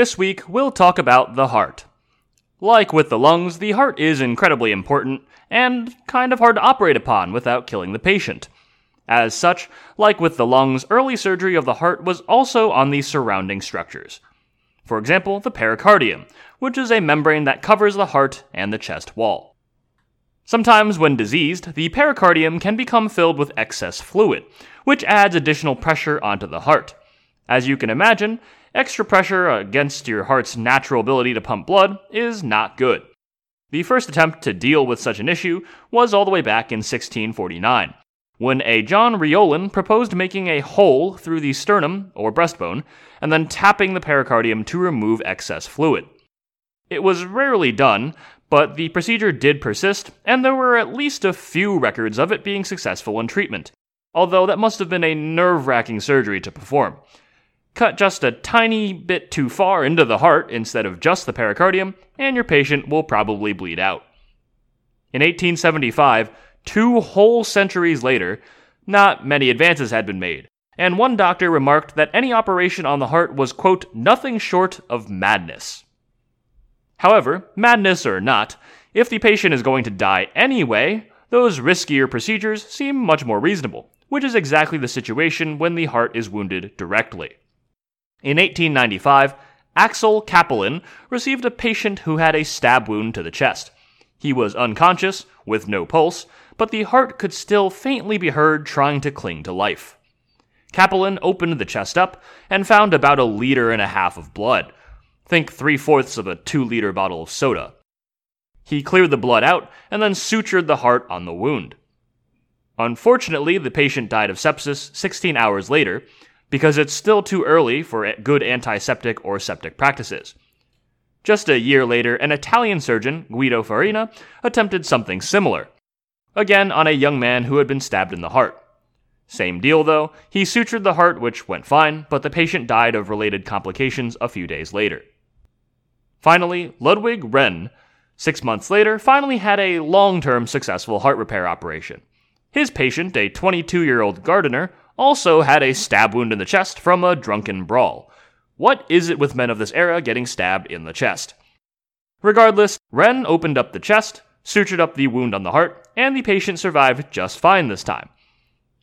This week, we'll talk about the heart. Like with the lungs, the heart is incredibly important and kind of hard to operate upon without killing the patient. As such, like with the lungs, early surgery of the heart was also on the surrounding structures. For example, the pericardium, which is a membrane that covers the heart and the chest wall. Sometimes, when diseased, the pericardium can become filled with excess fluid, which adds additional pressure onto the heart. As you can imagine, extra pressure against your heart's natural ability to pump blood is not good. The first attempt to deal with such an issue was all the way back in 1649, when a John Riolan proposed making a hole through the sternum or breastbone and then tapping the pericardium to remove excess fluid. It was rarely done, but the procedure did persist, and there were at least a few records of it being successful in treatment, although that must have been a nerve wracking surgery to perform. Cut just a tiny bit too far into the heart instead of just the pericardium, and your patient will probably bleed out. In 1875, two whole centuries later, not many advances had been made, and one doctor remarked that any operation on the heart was, quote, nothing short of madness. However, madness or not, if the patient is going to die anyway, those riskier procedures seem much more reasonable, which is exactly the situation when the heart is wounded directly. In 1895, Axel Cappelen received a patient who had a stab wound to the chest. He was unconscious, with no pulse, but the heart could still faintly be heard trying to cling to life. Cappelen opened the chest up and found about a liter and a half of blood. Think three fourths of a two liter bottle of soda. He cleared the blood out and then sutured the heart on the wound. Unfortunately, the patient died of sepsis 16 hours later, because it's still too early for good antiseptic or septic practices. Just a year later, an Italian surgeon, Guido Farina, attempted something similar. Again, on a young man who had been stabbed in the heart. Same deal though, he sutured the heart, which went fine, but the patient died of related complications a few days later. Finally, Ludwig Rehn, six months later, finally had a long term successful heart repair operation. His patient, a 22 year old gardener, also had a stab wound in the chest from a drunken brawl. What is it with men of this era getting stabbed in the chest? Regardless, Rehn opened up the chest, sutured up the wound on the heart, and the patient survived just fine this time.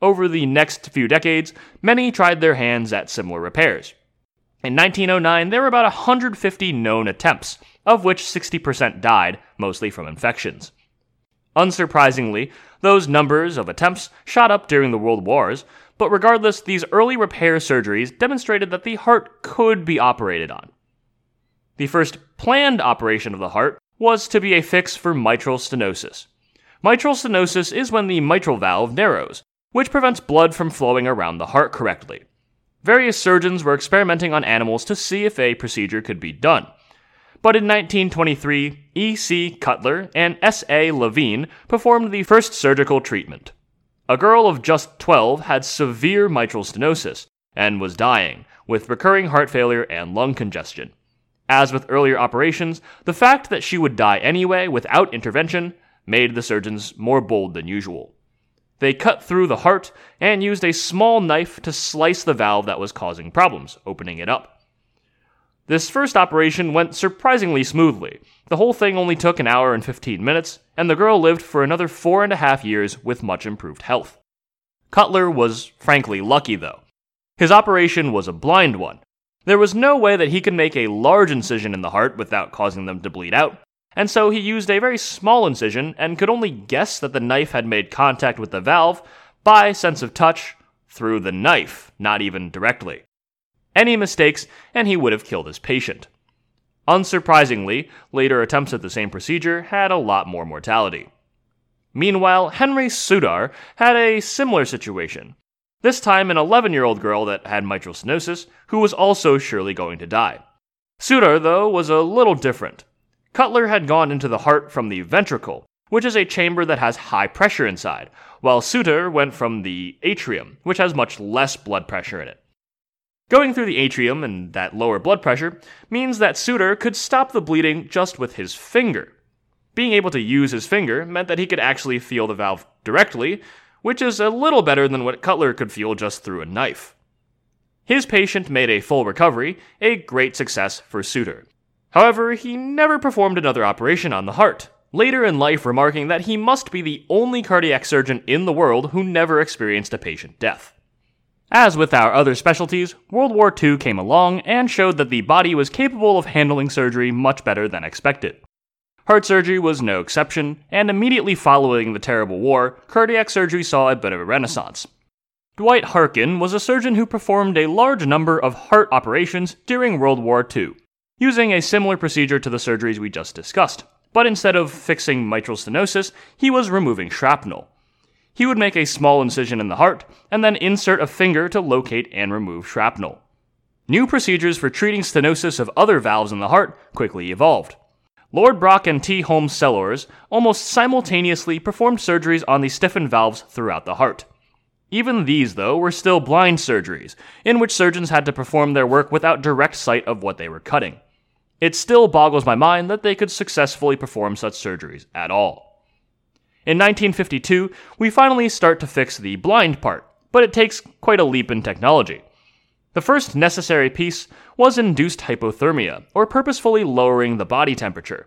Over the next few decades, many tried their hands at similar repairs. In 1909, there were about 150 known attempts, of which 60% died, mostly from infections. Unsurprisingly, those numbers of attempts shot up during the World Wars, but regardless, these early repair surgeries demonstrated that the heart could be operated on. The first planned operation of the heart was to be a fix for mitral stenosis. Mitral stenosis is when the mitral valve narrows, which prevents blood from flowing around the heart correctly. Various surgeons were experimenting on animals to see if a procedure could be done. But in 1923, E.C. Cutler and S.A. Levine performed the first surgical treatment. A girl of just 12 had severe mitral stenosis and was dying, with recurring heart failure and lung congestion. As with earlier operations, the fact that she would die anyway without intervention made the surgeons more bold than usual. They cut through the heart and used a small knife to slice the valve that was causing problems, opening it up. This first operation went surprisingly smoothly. The whole thing only took an hour and 15 minutes, and the girl lived for another four and a half years with much improved health. Cutler was frankly lucky, though. His operation was a blind one. There was no way that he could make a large incision in the heart without causing them to bleed out, and so he used a very small incision and could only guess that the knife had made contact with the valve by sense of touch through the knife, not even directly any mistakes, and he would have killed his patient. Unsurprisingly, later attempts at the same procedure had a lot more mortality. Meanwhile, Henry Souttar had a similar situation. This time, an 11 year old girl that had mitral stenosis, who was also surely going to die. Souttar, though, was a little different. Cutler had gone into the heart from the ventricle, which is a chamber that has high pressure inside, while Souttar went from the atrium, which has much less blood pressure in it. Going through the atrium and that lower blood pressure means that Souttar could stop the bleeding just with his finger. Being able to use his finger meant that he could actually feel the valve directly, which is a little better than what Cutler could feel just through a knife. His patient made a full recovery, a great success for Souttar. However, he never performed another operation on the heart, later in life remarking that he must be the only cardiac surgeon in the world who never experienced a patient death. As with our other specialties, World War II came along and showed that the body was capable of handling surgery much better than expected. Heart surgery was no exception, and immediately following the terrible war, cardiac surgery saw a bit of a renaissance. Dwight Harken was a surgeon who performed a large number of heart operations during World War II, using a similar procedure to the surgeries we just discussed. But instead of fixing mitral stenosis, he was removing shrapnel. He would make a small incision in the heart and then insert a finger to locate and remove shrapnel. New procedures for treating stenosis of other valves in the heart quickly evolved. Lord Brock and T. Holmes Sellors almost simultaneously performed surgeries on the stiffened valves throughout the heart. Even these, though, were still blind surgeries, in which surgeons had to perform their work without direct sight of what they were cutting. It still boggles my mind that they could successfully perform such surgeries at all. In 1952, we finally start to fix the blind part, but it takes quite a leap in technology. The first necessary piece was induced hypothermia, or purposefully lowering the body temperature.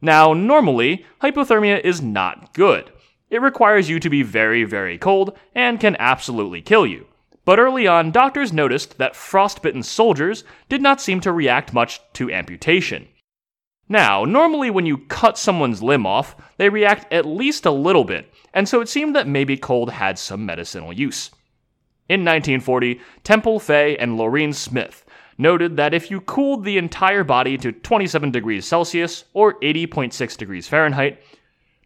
Now, normally, hypothermia is not good. It requires you to be very, very cold and can absolutely kill you. But early on, doctors noticed that frostbitten soldiers did not seem to react much to amputation. Now, normally when you cut someone's limb off, they react at least a little bit, and so it seemed that maybe cold had some medicinal use. In 1940, Temple Fay and Laureen Smith noted that if you cooled the entire body to 27 degrees Celsius or 80.6 degrees Fahrenheit,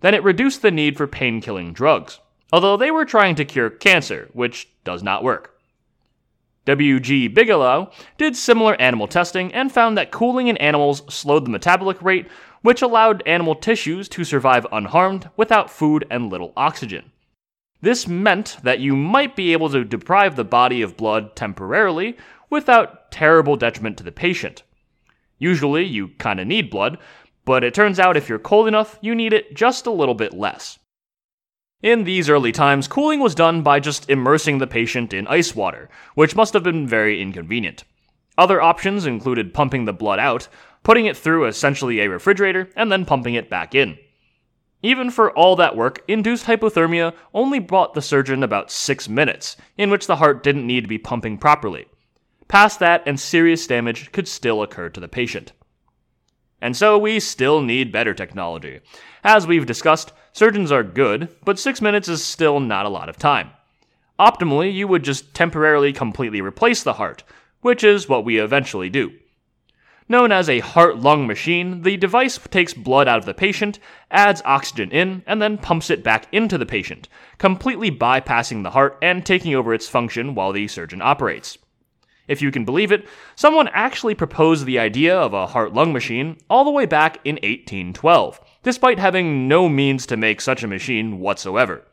then it reduced the need for pain killing drugs, although they were trying to cure cancer, which does not work. W.G. Bigelow did similar animal testing and found that cooling in animals slowed the metabolic rate, which allowed animal tissues to survive unharmed without food and little oxygen. This meant that you might be able to deprive the body of blood temporarily without terrible detriment to the patient. Usually, you kinda need blood, but it turns out if you're cold enough, you need it just a little bit less. In these early times, cooling was done by just immersing the patient in ice water, which must have been very inconvenient. Other options included pumping the blood out, putting it through essentially a refrigerator, and then pumping it back in. Even for all that work, induced hypothermia only brought the surgeon about six minutes, in which the heart didn't need to be pumping properly. Past that, and serious damage could still occur to the patient. And so we still need better technology. As we've discussed, surgeons are good, but six minutes is still not a lot of time. Optimally, you would just temporarily completely replace the heart, which is what we eventually do. Known as a heart lung machine, the device takes blood out of the patient, adds oxygen in, and then pumps it back into the patient, completely bypassing the heart and taking over its function while the surgeon operates. If you can believe it, someone actually proposed the idea of a heart lung machine all the way back in 1812, despite having no means to make such a machine whatsoever.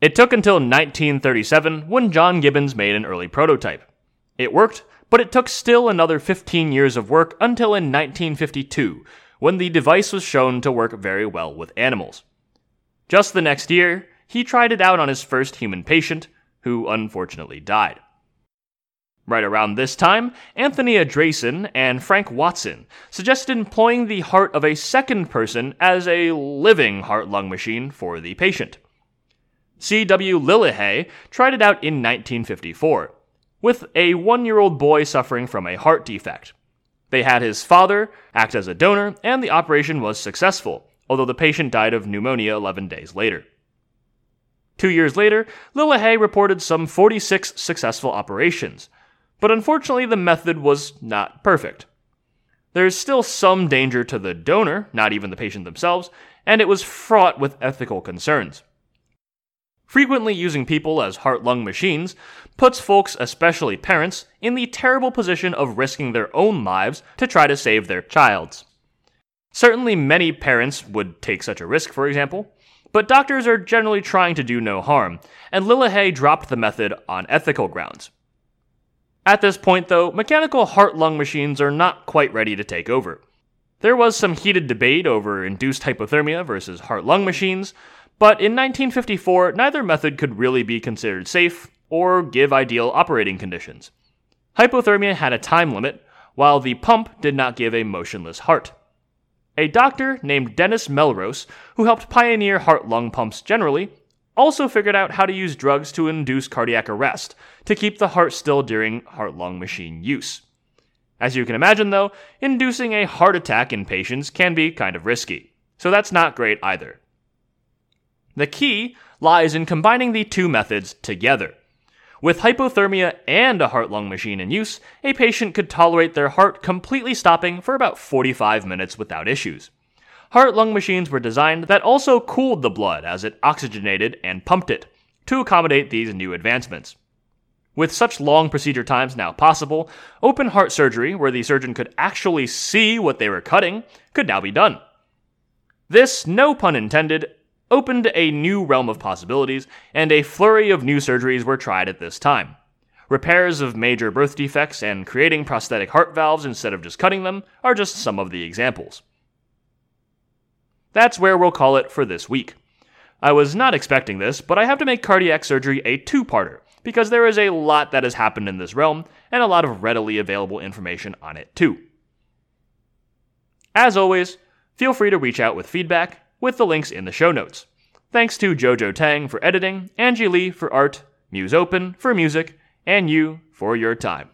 It took until 1937 when John Gibbons made an early prototype. It worked, but it took still another 15 years of work until in 1952, when the device was shown to work very well with animals. Just the next year, he tried it out on his first human patient, who unfortunately died. Right around this time, Anthony Andreasen and Frank Watson suggested employing the heart of a second person as a living heart lung machine for the patient. C.W. Lillehei tried it out in 1954 with a one year old boy suffering from a heart defect. They had his father act as a donor, and the operation was successful, although the patient died of pneumonia 11 days later. Two years later, Lillehei reported some 46 successful operations, but unfortunately the method was not perfect. There's still some danger to the donor, not even the patient themselves, and it was fraught with ethical concerns. Frequently using people as heart lung machines puts folks, especially parents, in the terrible position of risking their own lives to try to save their child's. Certainly, many parents would take such a risk, for example, but doctors are generally trying to do no harm, and Lillehei dropped the method on ethical grounds. At this point, though, mechanical heart lung machines are not quite ready to take over. There was some heated debate over induced hypothermia versus heart lung machines, but in 1954, neither method could really be considered safe or give ideal operating conditions. Hypothermia had a time limit, while the pump did not give a motionless heart. A doctor named Denis Melrose, who helped pioneer heart lung pumps generally, also figured out how to use drugs to induce cardiac arrest to keep the heart still during heart lung machine use. As you can imagine, though, inducing a heart attack in patients can be kind of risky, so that's not great either. The key lies in combining the two methods together. With hypothermia and a heart lung machine in use, a patient could tolerate their heart completely stopping for about 45 minutes without issues. Heart lung machines were designed that also cooled the blood as it oxygenated and pumped it to accommodate these new advancements. With such long procedure times now possible, open heart surgery, where the surgeon could actually see what they were cutting, could now be done. This, no pun intended, opened a new realm of possibilities, and a flurry of new surgeries were tried at this time. Repairs of major birth defects and creating prosthetic heart valves instead of just cutting them are just some of the examples. That's where we'll call it for this week. I was not expecting this, but I have to make cardiac surgery a two parter, because there is a lot that has happened in this realm, and a lot of readily available information on it too. As always, feel free to reach out with feedback, with the links in the show notes. Thanks to Jojo Tang for editing, Angie Lee for art, Musopen for music, and you for your time.